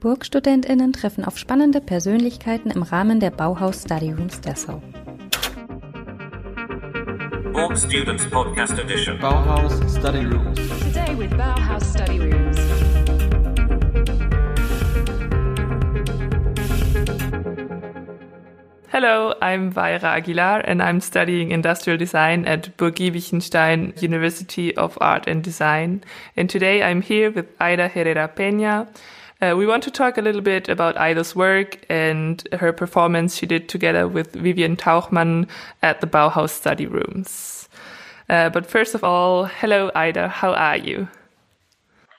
Burgstudentinnen treffen auf spannende Persönlichkeiten im Rahmen der Bauhaus Study Rooms Dessau. Borg Students Podcast Edition. Bauhaus Study Rooms. Today with Bauhaus Study Rooms. Hello, I'm Vaira Aguilar and I'm studying industrial design at Burgi Wittgenstein University of Art and Design. And today I'm here with Aida Herrera Peña. Uh, we want to talk a little bit about Ida's work and her performance she did together with Vivian Tauchmann at the Bauhaus study rooms. Uh, but first of all, hello, Ida. How are you?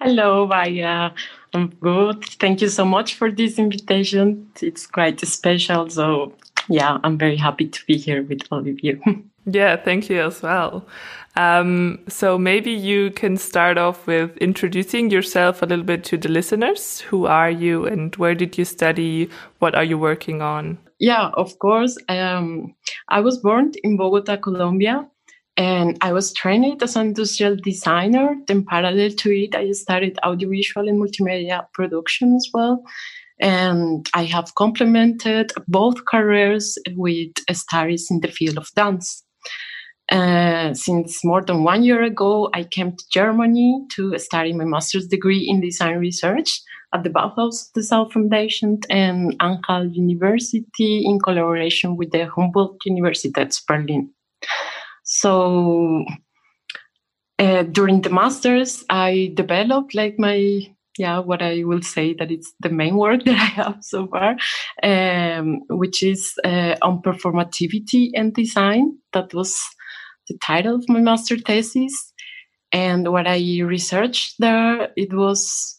Hello, Vaira. I'm good. Thank you so much for this invitation. It's quite special. So yeah, I'm very happy to be here with all of you. yeah, thank you as well. Um, so maybe you can start off with introducing yourself a little bit to the listeners. Who are you and where did you study? What are you working on? Yeah, of course. Um, I was born in Bogota, Colombia, and I was trained as an industrial designer. Then, parallel to it, I studied audiovisual and multimedia production as well. And I have complemented both careers with studies in the field of dance. Uh, since more than one year ago, I came to Germany to study my master's degree in design research at the Bauhaus Dessau Foundation and Anhalt University in collaboration with the Humboldt University at Berlin. So uh, during the master's, I developed like my yeah what i will say that it's the main work that i have so far um, which is uh, on performativity and design that was the title of my master thesis and what i researched there it was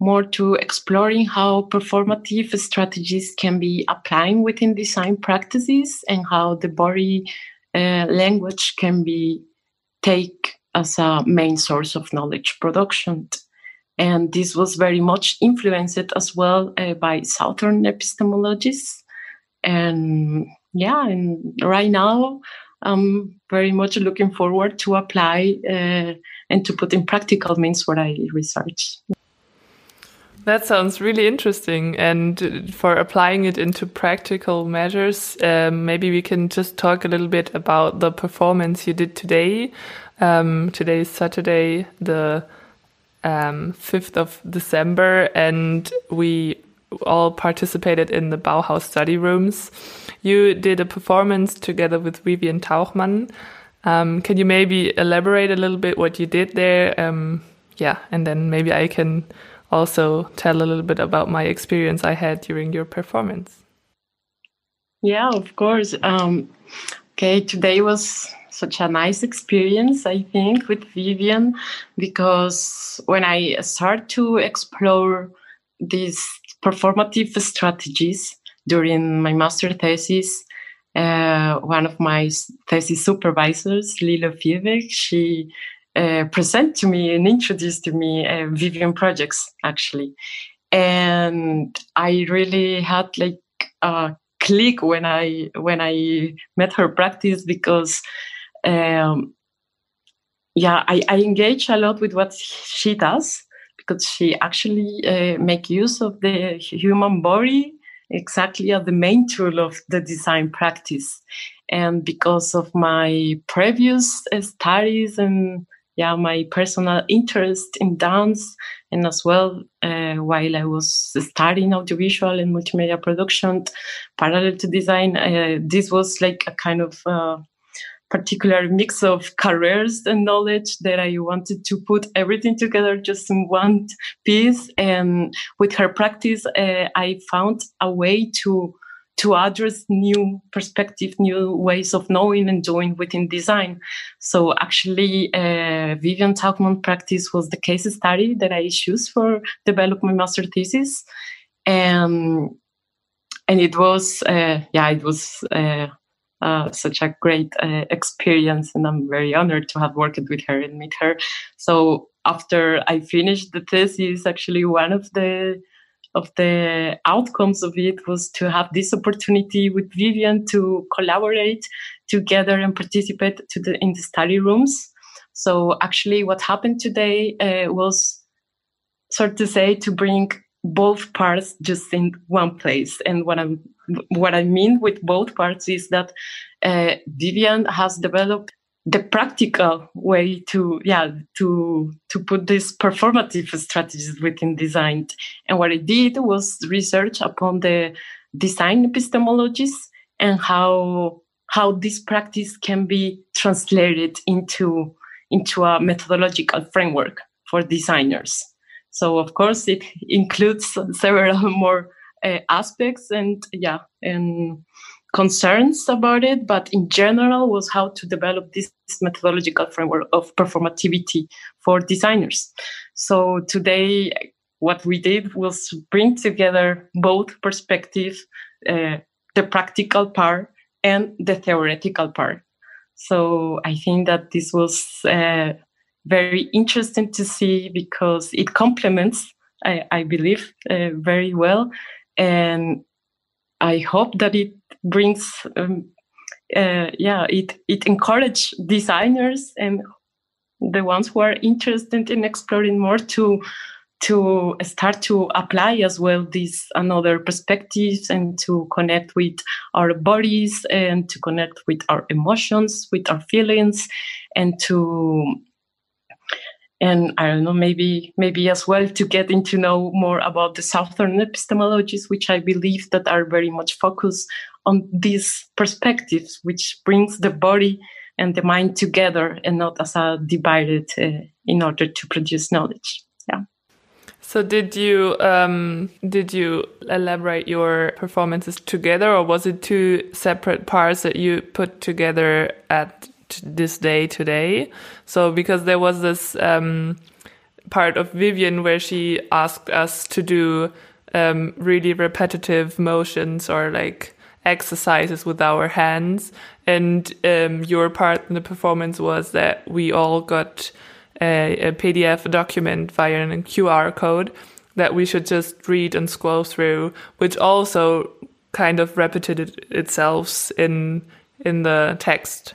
more to exploring how performative strategies can be applying within design practices and how the body uh, language can be take as a main source of knowledge production and this was very much influenced as well uh, by Southern epistemologists. And yeah, and right now I'm very much looking forward to apply uh, and to put in practical means what I research. That sounds really interesting. And for applying it into practical measures, um, maybe we can just talk a little bit about the performance you did today. Um, today is Saturday, the um, 5th of December, and we all participated in the Bauhaus study rooms. You did a performance together with Vivian Tauchmann. Um, can you maybe elaborate a little bit what you did there? Um, yeah, and then maybe I can also tell a little bit about my experience I had during your performance. Yeah, of course. Um, okay, today was such a nice experience, I think, with Vivian, because when I start to explore these performative strategies during my master thesis, uh, one of my thesis supervisors, Lilo Fiebig, she uh, presented to me and introduced to me uh, Vivian projects, actually. And I really had like a click when I when I met her practice because um, yeah, I, I engage a lot with what she does because she actually uh, make use of the human body exactly as the main tool of the design practice. And because of my previous uh, studies and yeah, my personal interest in dance, and as well uh, while I was studying audiovisual and multimedia production, parallel to design, uh, this was like a kind of uh, particular mix of careers and knowledge that I wanted to put everything together just in one piece. And with her practice, uh, I found a way to to address new perspective, new ways of knowing and doing within design. So actually, uh, Vivian Tauchmann practice was the case study that I chose for developing my master thesis. And, and it was, uh, yeah, it was, uh, uh, such a great uh, experience, and I'm very honored to have worked with her and meet her. So after I finished the thesis, actually one of the of the outcomes of it was to have this opportunity with Vivian to collaborate together and participate to the in the study rooms. So actually, what happened today uh, was, sort to say, to bring both parts just in one place. And what I'm what I mean with both parts is that uh, has developed the practical way to yeah to to put these performative strategies within design and what i did was research upon the design epistemologies and how how this practice can be translated into into a methodological framework for designers so of course it includes several more uh, aspects and yeah and concerns about it, but in general was how to develop this methodological framework of performativity for designers. So today, what we did was bring together both perspectives, uh, the practical part and the theoretical part. So I think that this was uh, very interesting to see because it complements, I, I believe, uh, very well. And I hope that it brings um, uh, yeah it it encourage designers and the ones who are interested in exploring more to to start to apply as well these another perspectives and to connect with our bodies and to connect with our emotions with our feelings and to and I don't know, maybe maybe as well to getting to know more about the Southern epistemologies, which I believe that are very much focused on these perspectives, which brings the body and the mind together and not as a divided uh, in order to produce knowledge. Yeah. So did you um, did you elaborate your performances together, or was it two separate parts that you put together at this day today? So because there was this um, part of Vivian where she asked us to do um, really repetitive motions or like exercises with our hands. And um, your part in the performance was that we all got a, a PDF document via a QR code that we should just read and scroll through, which also kind of repeated itself in in the text.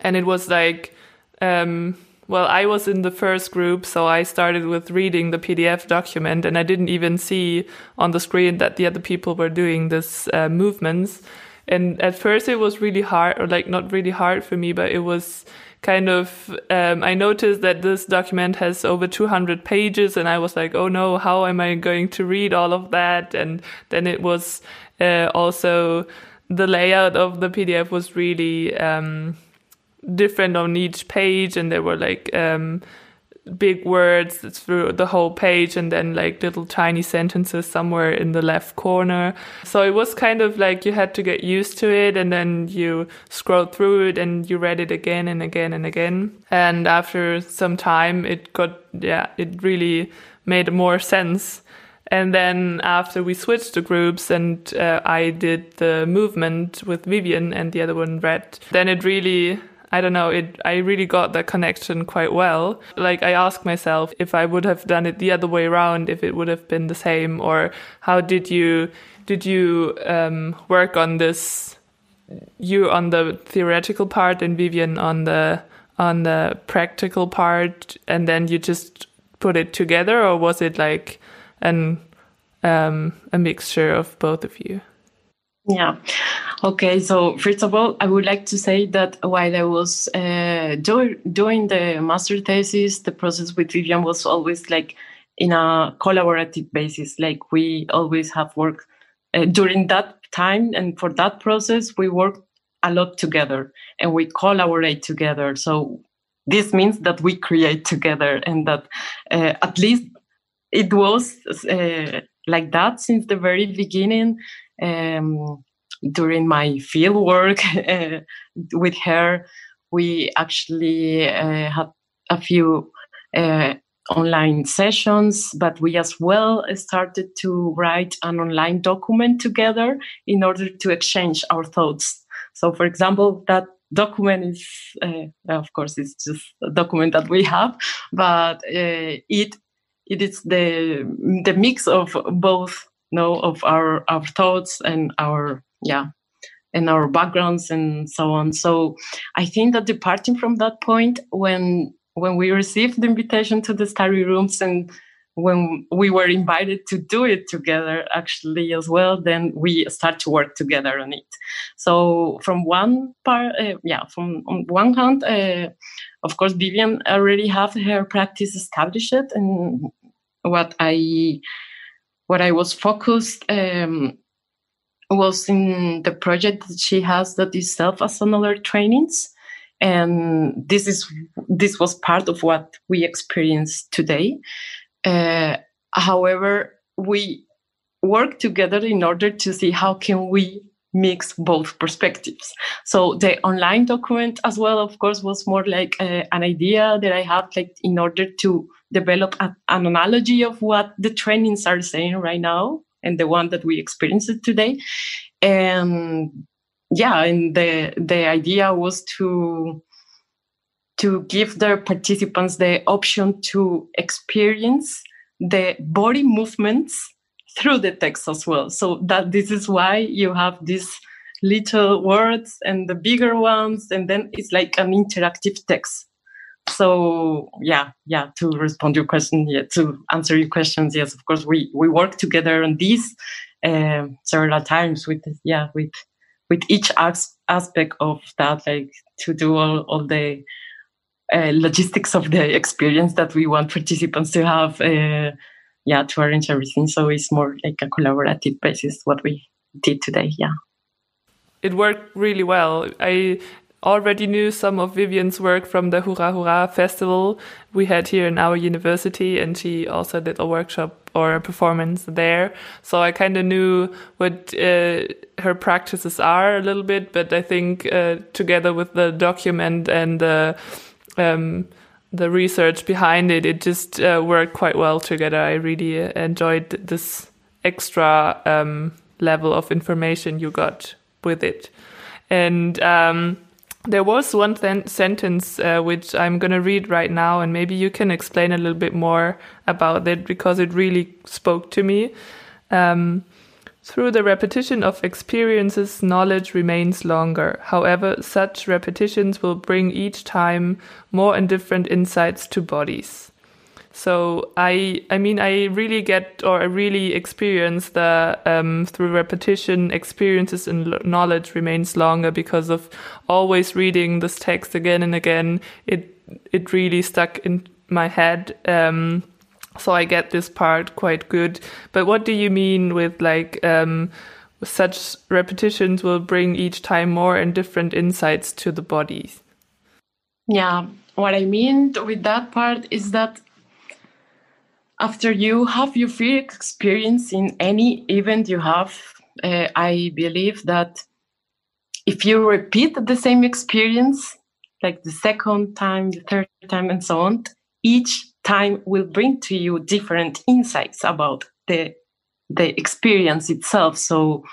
And it was like um, well, I was in the first group, so I started with reading the PDF document, and I didn't even see on the screen that the other people were doing this uh, movements. And at first, it was really hard, or like not really hard for me, but it was kind of. Um, I noticed that this document has over 200 pages, and I was like, "Oh no, how am I going to read all of that?" And then it was uh, also the layout of the PDF was really. Um, different on each page and there were like um, big words through the whole page and then like little tiny sentences somewhere in the left corner. So it was kind of like you had to get used to it and then you scrolled through it and you read it again and again and again. And after some time it got, yeah, it really made more sense. And then after we switched the groups and uh, I did the movement with Vivian and the other one read, then it really I don't know, it I really got that connection quite well. Like I ask myself if I would have done it the other way around, if it would have been the same, or how did you did you um, work on this? You on the theoretical part and Vivian on the on the practical part, and then you just put it together, or was it like an um, a mixture of both of you? Yeah. Okay. So first of all, I would like to say that while I was uh, do- doing the master thesis, the process with Vivian was always like in a collaborative basis. Like we always have worked uh, during that time, and for that process, we work a lot together and we collaborate together. So this means that we create together, and that uh, at least it was uh, like that since the very beginning um, during my field work uh, with her, we actually uh, had a few uh, online sessions, but we as well started to write an online document together in order to exchange our thoughts. So, for example, that document is, uh, of course, it's just a document that we have, but uh, it it is the the mix of both you know of our our thoughts and our yeah and our backgrounds and so on. So i think that departing from that point when when we received the invitation to the study rooms and when we were invited to do it together actually as well then we start to work together on it. So from one part uh, yeah from on one hand uh, of course vivian already have her practice established and what i what i was focused um, was in the project that she has that is self assembler trainings and this is this was part of what we experienced today uh, however, we work together in order to see how can we mix both perspectives. So the online document as well, of course, was more like uh, an idea that I had like in order to develop a, an analogy of what the trainings are saying right now and the one that we experienced today. And yeah, and the the idea was to to give the participants the option to experience the body movements through the text as well. So that this is why you have these little words and the bigger ones, and then it's like an interactive text. So yeah, yeah. To respond to your question, yeah, to answer your questions, yes, of course, we we work together on this uh, several times with yeah with with each as- aspect of that, like to do all all the uh, logistics of the experience that we want participants to have uh, yeah to arrange everything so it's more like a collaborative basis what we did today yeah it worked really well i already knew some of vivian's work from the hurrah hurrah festival we had here in our university and she also did a workshop or a performance there so i kind of knew what uh, her practices are a little bit but i think uh, together with the document and the um, the research behind it, it just uh, worked quite well together. I really uh, enjoyed this extra um, level of information you got with it. And um, there was one sentence uh, which I'm going to read right now, and maybe you can explain a little bit more about it because it really spoke to me. Um, through the repetition of experiences, knowledge remains longer. However, such repetitions will bring each time more and different insights to bodies. So I, I mean, I really get or I really experience the um, through repetition, experiences and knowledge remains longer because of always reading this text again and again. It it really stuck in my head. Um, so I get this part quite good. But what do you mean with like um, such repetitions will bring each time more and different insights to the body? Yeah, what I mean with that part is that after you have your free experience in any event you have, uh, I believe that if you repeat the same experience, like the second time, the third time, and so on, each time will bring to you different insights about the the experience itself. So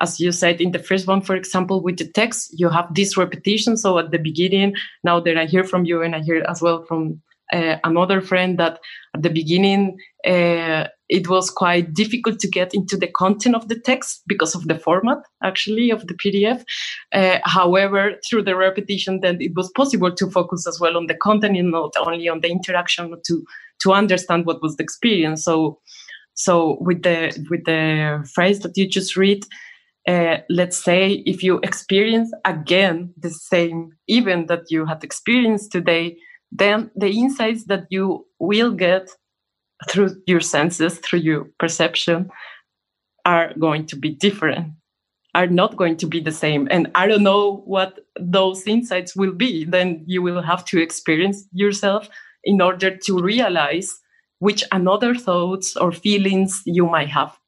as you said in the first one for example with the text you have this repetition. So at the beginning now that i hear from you and i hear as well from uh, another friend that at the beginning uh, it was quite difficult to get into the content of the text because of the format actually of the pdf uh, however through the repetition then it was possible to focus as well on the content and not only on the interaction to to understand what was the experience. So so with the with the phrase that you just read uh, let's say if you experience again the same event that you had experienced today then the insights that you will get through your senses, through your perception, are going to be different, are not going to be the same. And I don't know what those insights will be. Then you will have to experience yourself in order to realize which another thoughts or feelings you might have.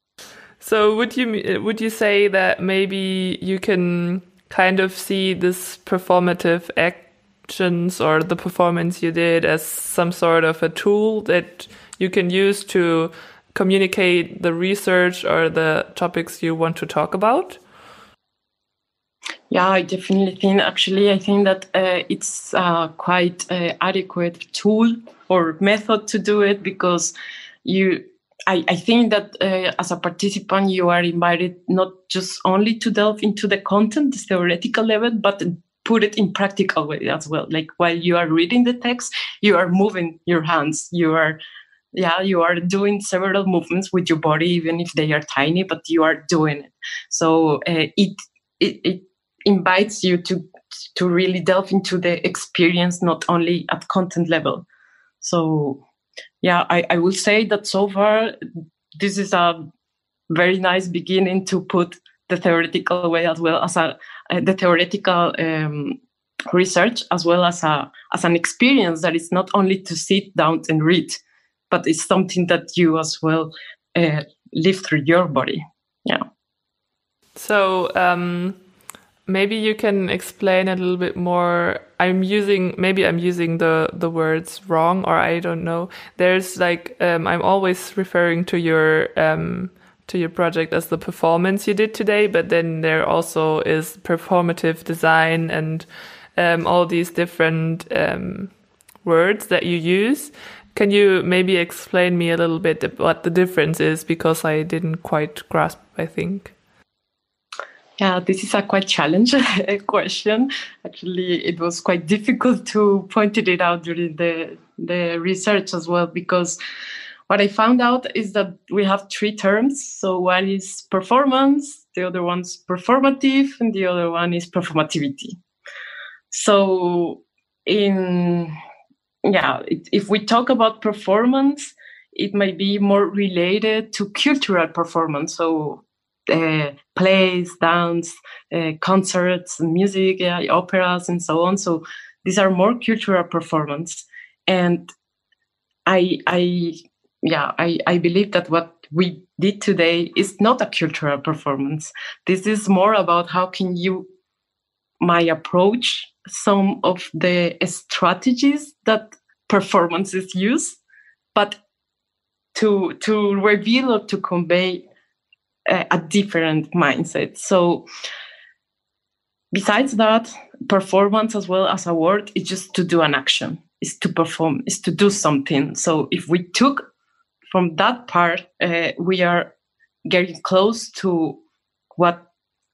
So would you would you say that maybe you can kind of see this performative act actions or the performance you did as some sort of a tool that you can use to communicate the research or the topics you want to talk about? Yeah, I definitely think. Actually, I think that uh, it's a quite uh, adequate tool or method to do it because you. I, I think that uh, as a participant, you are invited not just only to delve into the content, the theoretical level, but put it in practical way as well. Like while you are reading the text you are moving your hands. You are yeah you are doing several movements with your body even if they are tiny but you are doing it. So uh, it, it it invites you to to really delve into the experience not only at content level. So yeah i, I will say that so far this is a very nice beginning to put the theoretical way as well as a, uh, the theoretical um, research as well as a as an experience that is not only to sit down and read but it's something that you as well uh, live through your body. Yeah. So um, maybe you can explain a little bit more. I'm using maybe i'm using the the words wrong or i don't know. There's like um, i'm always referring to your um, to your project as the performance you did today but then there also is performative design and um, all these different um, words that you use. Can you maybe explain me a little bit what the difference is because I didn't quite grasp, I think. Yeah, this is a quite challenging question. Actually, it was quite difficult to point it out during the the research as well because what I found out is that we have three terms. So one is performance, the other one's performative, and the other one is performativity. So in yeah, if we talk about performance, it might be more related to cultural performance. So uh, plays, dance, uh, concerts, music, operas, and so on. So these are more cultural performance, and I, I, yeah, I, I believe that what we did today is not a cultural performance. This is more about how can you my approach some of the strategies that performances use, but to to reveal or to convey a, a different mindset. So besides that, performance as well as a word is just to do an action, is to perform, is to do something. So if we took from that part, uh, we are getting close to what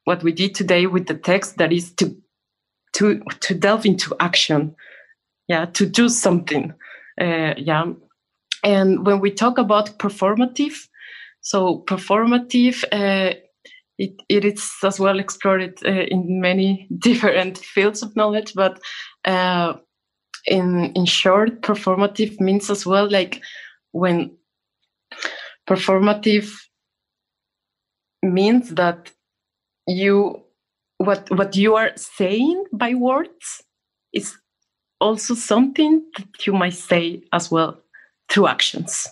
what we did today with the text that is to to to delve into action. Yeah to do something. Uh, yeah. And when we talk about performative so performative uh, it, it is as well explored uh, in many different fields of knowledge but uh, in in short performative means as well like when performative means that you what what you are saying by words is also something that you might say as well through actions.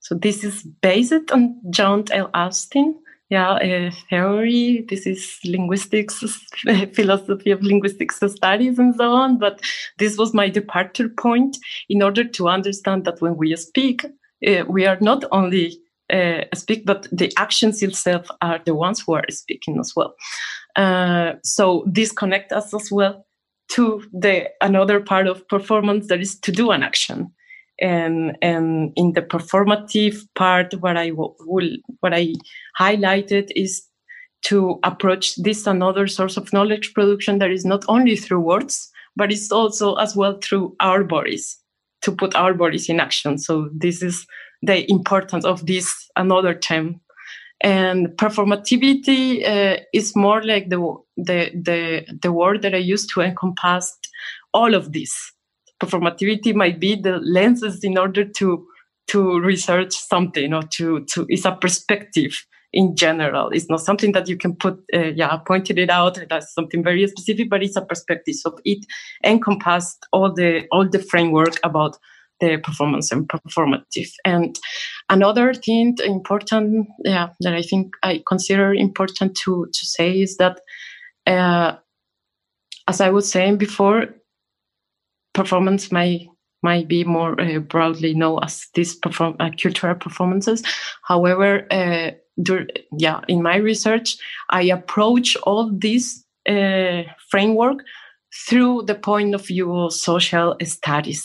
So this is based on John L. Austin, yeah, a theory. This is linguistics, philosophy of linguistics studies, and so on. But this was my departure point in order to understand that when we speak, uh, we are not only uh, speak, but the actions itself are the ones who are speaking as well. Uh, so this connects us as well to the another part of performance that is to do an action. And and in the performative part, what I will what I highlighted is to approach this another source of knowledge production that is not only through words, but it's also as well through our bodies to put our bodies in action. So this is the importance of this another term and performativity uh, is more like the, the the the word that I use to encompass all of this. Performativity might be the lenses in order to to research something or to to it's a perspective in general. It's not something that you can put uh, yeah pointed it out as something very specific, but it's a perspective. So it encompassed all the all the framework about the performance and performative. And another thing important, yeah, that I think I consider important to to say is that, uh, as I was saying before, performance may might be more uh, broadly known as these perform uh, cultural performances. However, uh, dur- yeah, in my research, I approach all this uh, framework through the point of view of social studies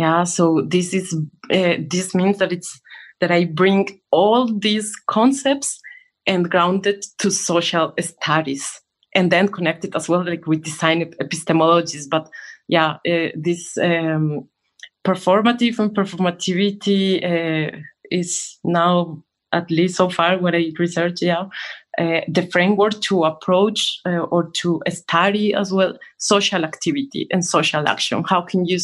yeah so this is uh, this means that it's that i bring all these concepts and ground it to social studies and then connect it as well like with design epistemologies. But yeah uh, this um, performative and performativity uh, is now at least so far what I research, yeah, uh, the framework to approach uh, or to study as well social activity and social action. How can you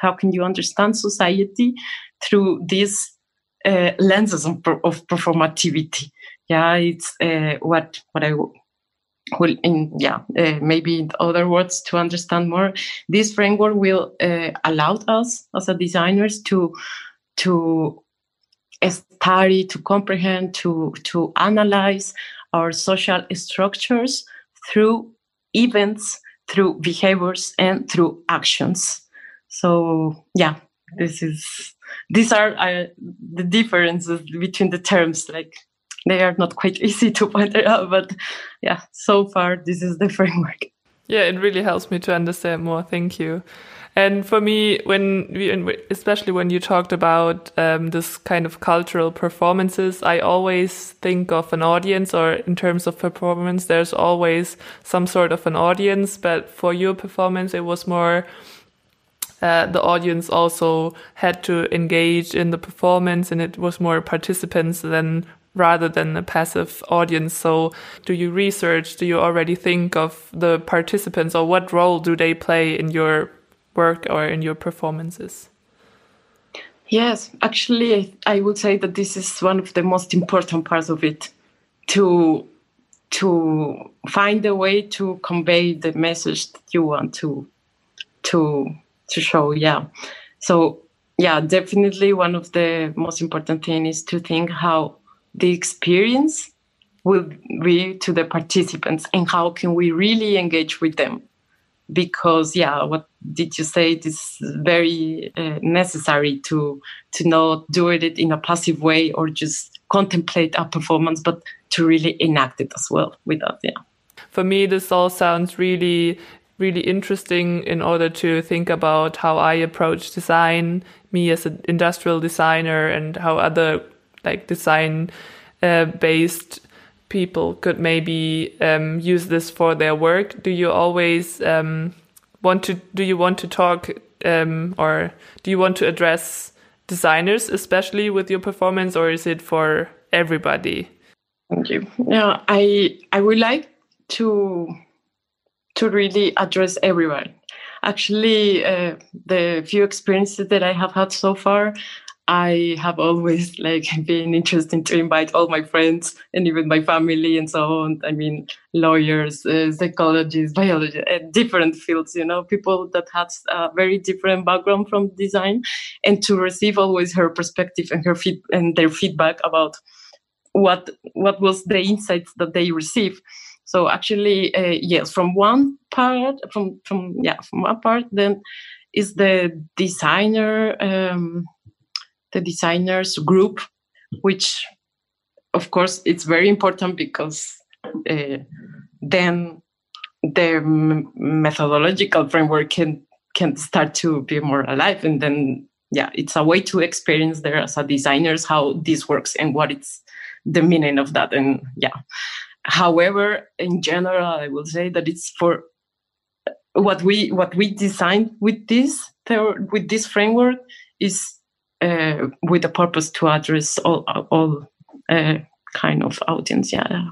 how can you understand society through these uh, lenses of, of, performativity? Yeah, it's uh, what what I will in yeah uh, maybe in other words to understand more. This framework will uh, allow us as a designers to to study, to comprehend, to, to analyze our social structures through events, through behaviors, and through actions. So, yeah, this is these are uh, the differences between the terms. Like they are not quite easy to point out, but yeah, so far this is the framework. Yeah, it really helps me to understand more. Thank you. And for me, when we, especially when you talked about um, this kind of cultural performances, I always think of an audience, or in terms of performance, there's always some sort of an audience. But for your performance, it was more uh, the audience also had to engage in the performance, and it was more participants than rather than a passive audience. So, do you research? Do you already think of the participants, or what role do they play in your work or in your performances? Yes, actually, I would say that this is one of the most important parts of it to to find a way to convey the message that you want to to to show. Yeah, so yeah, definitely one of the most important thing is to think how the experience will be to the participants and how can we really engage with them because yeah what did you say? It is very uh, necessary to to not do it in a passive way or just contemplate a performance but to really enact it as well with yeah. For me this all sounds really really interesting in order to think about how i approach design me as an industrial designer and how other like design uh, based people could maybe um, use this for their work? Do you always um, want to? Do you want to talk um, or do you want to address designers, especially with your performance, or is it for everybody? Thank you. Yeah, I I would like to to really address everyone. Actually, uh, the few experiences that I have had so far, I have always like been interested to invite all my friends and even my family and so on. I mean, lawyers, uh, psychologists, biologists, uh, different fields. You know, people that had a very different background from design, and to receive always her perspective and her feed and their feedback about what what was the insights that they receive. So actually, uh, yes, from one part, from from yeah, from one part, then is the designer. Um, the designers group, which of course it's very important because uh, then the methodological framework can can start to be more alive. And then yeah it's a way to experience there as a designers how this works and what it's the meaning of that. And yeah. However in general i will say that it's for what we what we designed with this with this framework is uh, with the purpose to address all all uh, kind of audience. Yeah.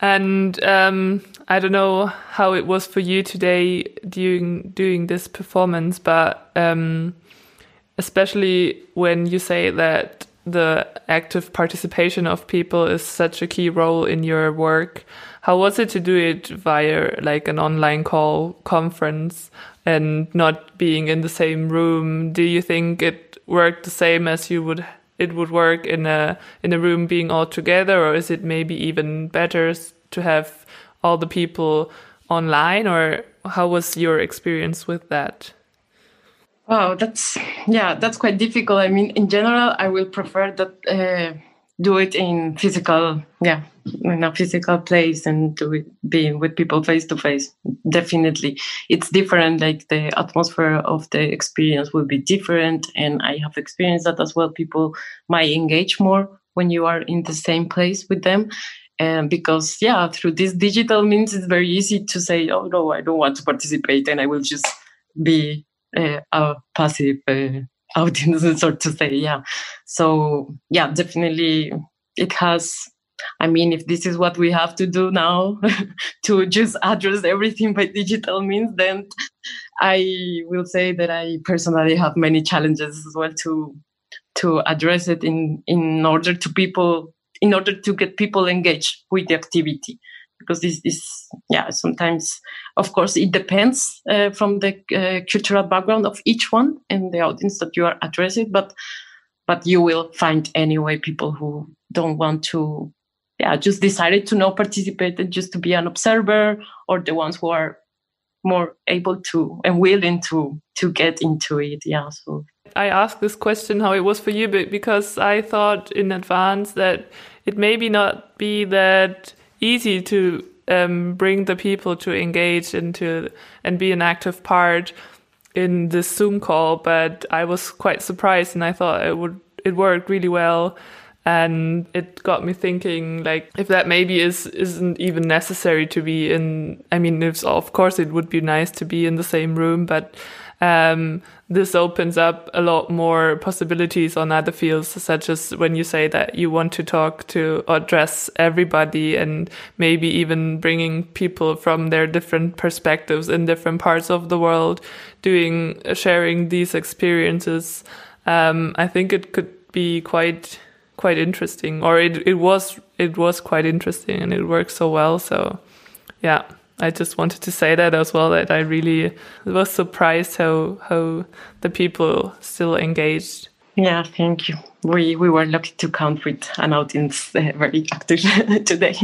And um, I don't know how it was for you today during doing this performance, but um, especially when you say that the active participation of people is such a key role in your work. How was it to do it via like an online call conference and not being in the same room? Do you think it worked the same as you would it would work in a in a room being all together or is it maybe even better to have all the people online or how was your experience with that wow that's yeah that's quite difficult i mean in general i will prefer that uh, do it in physical yeah in a physical place and it being with people face to face definitely it's different like the atmosphere of the experience will be different and i have experienced that as well people might engage more when you are in the same place with them and because yeah through this digital means it's very easy to say oh no i don't want to participate and i will just be uh, a passive uh, audience, so to say. Yeah. So yeah, definitely it has. I mean, if this is what we have to do now to just address everything by digital means, then I will say that I personally have many challenges as well to to address it in in order to people in order to get people engaged with the activity. Because this is yeah sometimes of course it depends uh, from the uh, cultural background of each one and the audience that you are addressing but but you will find anyway people who don't want to yeah just decided to not participate and just to be an observer or the ones who are more able to and willing to to get into it yeah so. I asked this question how it was for you but because I thought in advance that it maybe not be that easy to um, bring the people to engage into and be an active part in this Zoom call, but I was quite surprised and I thought it would it worked really well and it got me thinking like if that maybe is isn't even necessary to be in i mean if of course it would be nice to be in the same room but um, this opens up a lot more possibilities on other fields, such as when you say that you want to talk to address everybody and maybe even bringing people from their different perspectives in different parts of the world, doing, sharing these experiences. Um, I think it could be quite, quite interesting, or it, it was, it was quite interesting and it works so well. So yeah. I just wanted to say that as well that I really was surprised how how the people still engaged. Yeah, thank you. We we were lucky to count with an audience uh, very active today.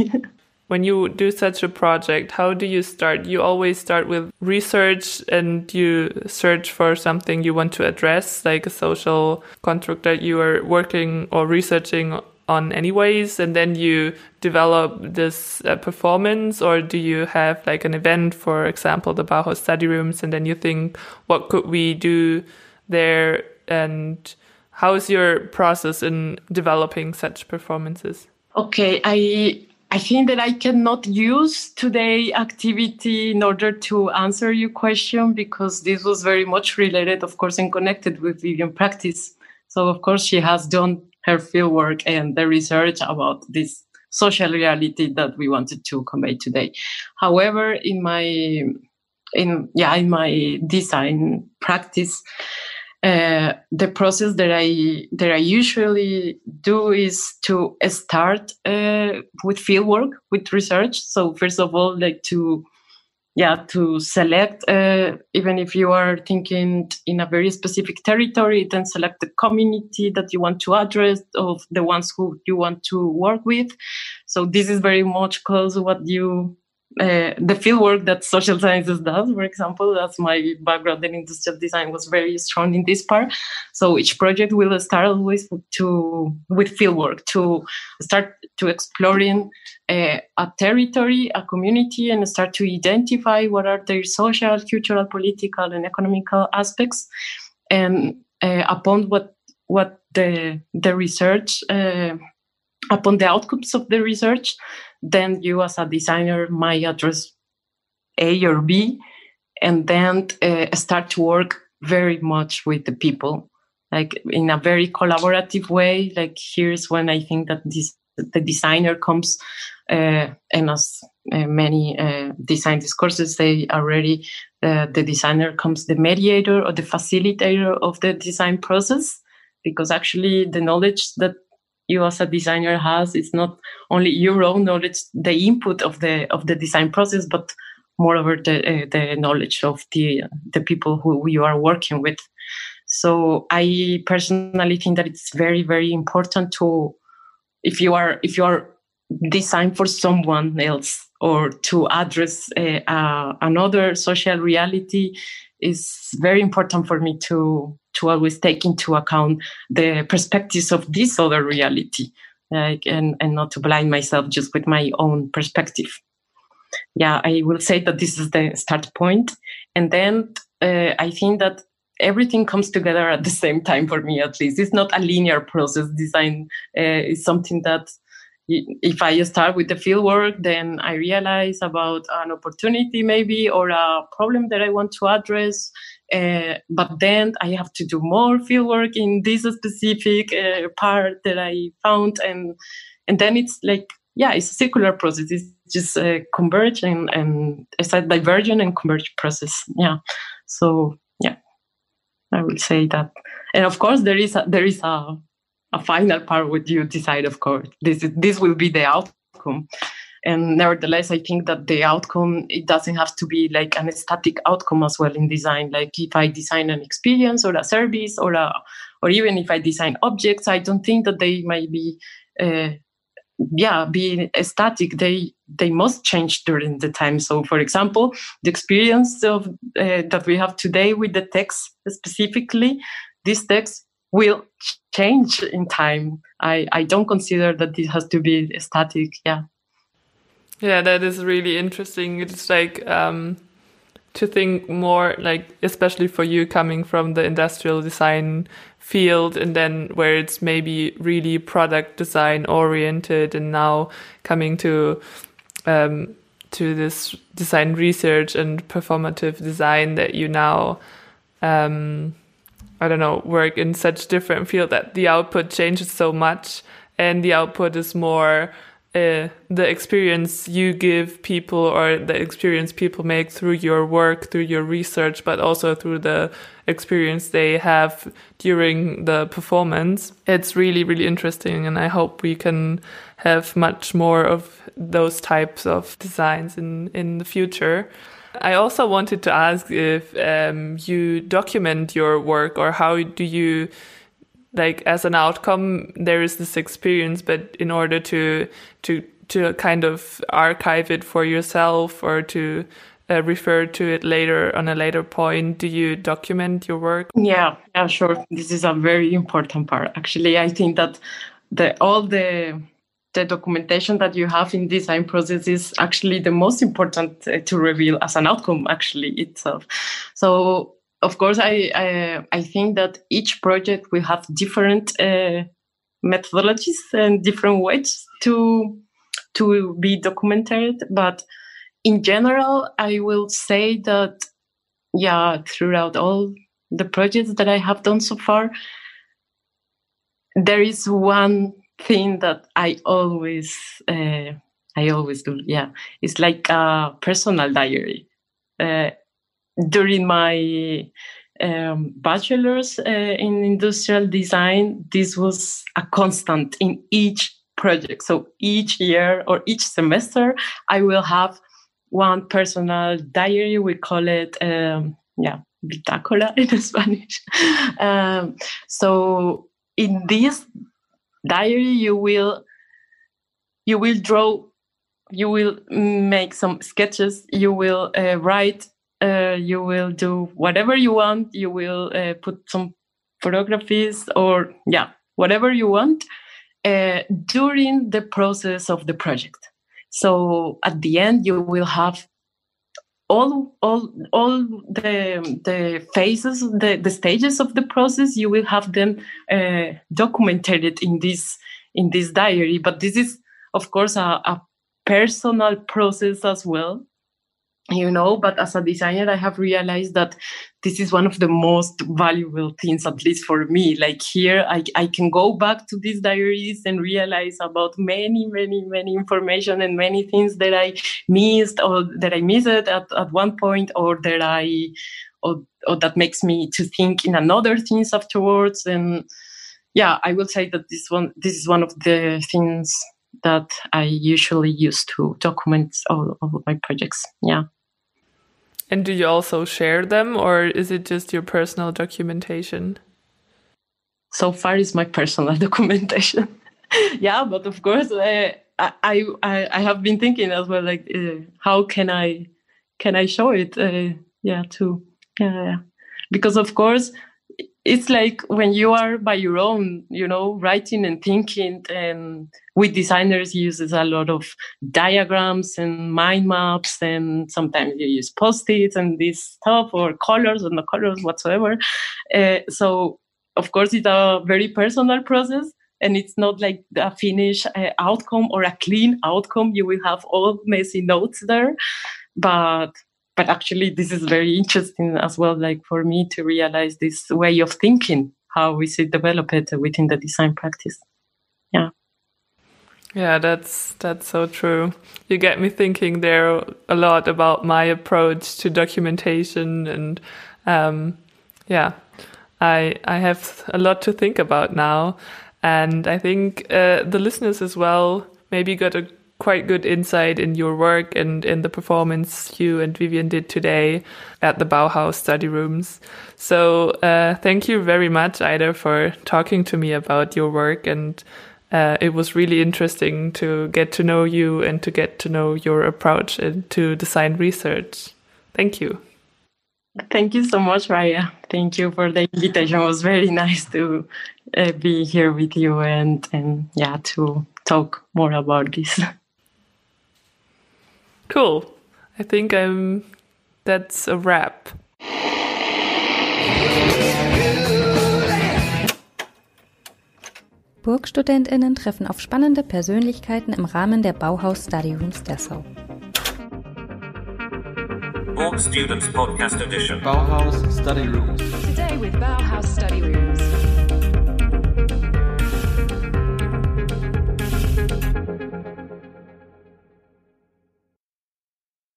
When you do such a project, how do you start? You always start with research and you search for something you want to address, like a social construct that you are working or researching on anyways and then you develop this uh, performance or do you have like an event for example the bauhaus study rooms and then you think what could we do there and how's your process in developing such performances okay i I think that I cannot use today activity in order to answer your question because this was very much related, of course, and connected with Vivian practice. So, of course, she has done her fieldwork and the research about this social reality that we wanted to convey today. However, in my in yeah in my design practice, uh, the process that I that I usually do is to start uh, with fieldwork with research. So first of all, like to yeah to select uh, even if you are thinking in a very specific territory then select the community that you want to address of the ones who you want to work with so this is very much close to what you uh, the field work that social sciences does, for example, that's my background in industrial design was very strong in this part. So each project will start always to with field work to start to exploring uh, a territory, a community, and start to identify what are their social, cultural, political, and economical aspects, and uh, upon what what the the research uh, upon the outcomes of the research then you as a designer might address A or B, and then uh, start to work very much with the people, like in a very collaborative way. Like here's when I think that this the designer comes, uh, and as uh, many uh, design discourses they already, uh, the designer comes the mediator or the facilitator of the design process, because actually the knowledge that you as a designer has it's not only your own knowledge the input of the of the design process but moreover the uh, the knowledge of the the people who you are working with. So i personally think that it's very very important to if you are if you are designed for someone else or to address uh, uh, another social reality is very important for me to to always take into account the perspectives of this other reality like and and not to blind myself just with my own perspective. Yeah i will say that this is the start point. And then uh, i think that everything comes together at the same time for me at least. It's not a linear process. Design uh, is something that if I start with the field work, then I realize about an opportunity maybe or a problem that I want to address. Uh, but then I have to do more fieldwork in this specific uh, part that I found, and and then it's like yeah, it's a circular process. It's just a converge and and it's a divergent and converge process. Yeah, so yeah, I would say that, and of course there is a, there is a a final part where you decide. Of course, this is, this will be the outcome and nevertheless i think that the outcome it doesn't have to be like an static outcome as well in design. Like if i design an experience or a service or a or even if i design objects i don't think that they might be uh, yeah be static. They they must change during the time. So for example the experience of uh, that we have today with the text specifically this text will change in time. I i don't consider that this has to be static yeah yeah, that is really interesting. It's like um, to think more like, especially for you coming from the industrial design field and then where it's maybe really product design oriented and now coming to um, to this design research and performative design that you now um, I don't know work in such different field that the output changes so much and the output is more uh, the experience you give people or the experience people make through your work, through your research, but also through the experience they have during the performance. It's really, really interesting. And I hope we can have much more of those types of designs in, in the future. I also wanted to ask if um, you document your work or how do you like as an outcome there is this experience but in order to to to kind of archive it for yourself or to uh, refer to it later on a later point do you document your work? Yeah yeah sure. This is a very important part. Actually i think that the all the the documentation that you have in design process is actually the most important uh, to reveal as an outcome actually itself. So of course, I, I, I think that each project will have different uh, methodologies and different ways to to be documented. But in general, I will say that yeah, throughout all the projects that I have done so far, there is one thing that I always uh, I always do. Yeah, it's like a personal diary. Uh, during my um, bachelor's uh, in industrial design, this was a constant in each project. So each year or each semester, I will have one personal diary. We call it, um, yeah, bitácora in Spanish. um, so in this diary, you will you will draw, you will make some sketches, you will uh, write uh, you will do whatever you want. You will uh, put some photographies or yeah, whatever you want uh, during the process of the project. So at the end, you will have all all all the the phases, the the stages of the process. You will have them uh, documented in this in this diary. But this is, of course, a, a personal process as well you know but as a designer i have realized that this is one of the most valuable things at least for me like here i, I can go back to these diaries and realize about many many many information and many things that i missed or that i missed at, at one point or that i or, or that makes me to think in another things afterwards and yeah i will say that this one this is one of the things that I usually use to document all, all of my projects. Yeah. And do you also share them or is it just your personal documentation? So far is my personal documentation. yeah, but of course uh, I, I I have been thinking as well like uh, how can I can I show it uh, yeah to yeah, yeah because of course it's like when you are by your own you know writing and thinking and with designers uses a lot of diagrams and mind maps and sometimes you use post-its and this stuff or colors and no colors whatsoever. Uh, so of course it's a very personal process and it's not like a finished uh, outcome or a clean outcome. You will have all messy notes there but but actually, this is very interesting as well, like for me to realize this way of thinking, how is it developed within the design practice. Yeah. Yeah, that's that's so true. You get me thinking there a lot about my approach to documentation and um, yeah, I I have a lot to think about now, and I think uh, the listeners as well maybe got a quite good insight in your work and in the performance you and Vivian did today at the Bauhaus study rooms. So uh, thank you very much, Ida, for talking to me about your work and. Uh, it was really interesting to get to know you and to get to know your approach to design research. Thank you. Thank you so much, Raya. Thank you for the invitation. It was very nice to uh, be here with you and and yeah to talk more about this. Cool. I think I'm. That's a wrap. BurgstudentInnen treffen auf spannende Persönlichkeiten im Rahmen der Bauhaus Study Rooms Dessau. Borg Students Podcast Edition. Bauhaus Study Rooms. Today with Bauhaus Study Rooms.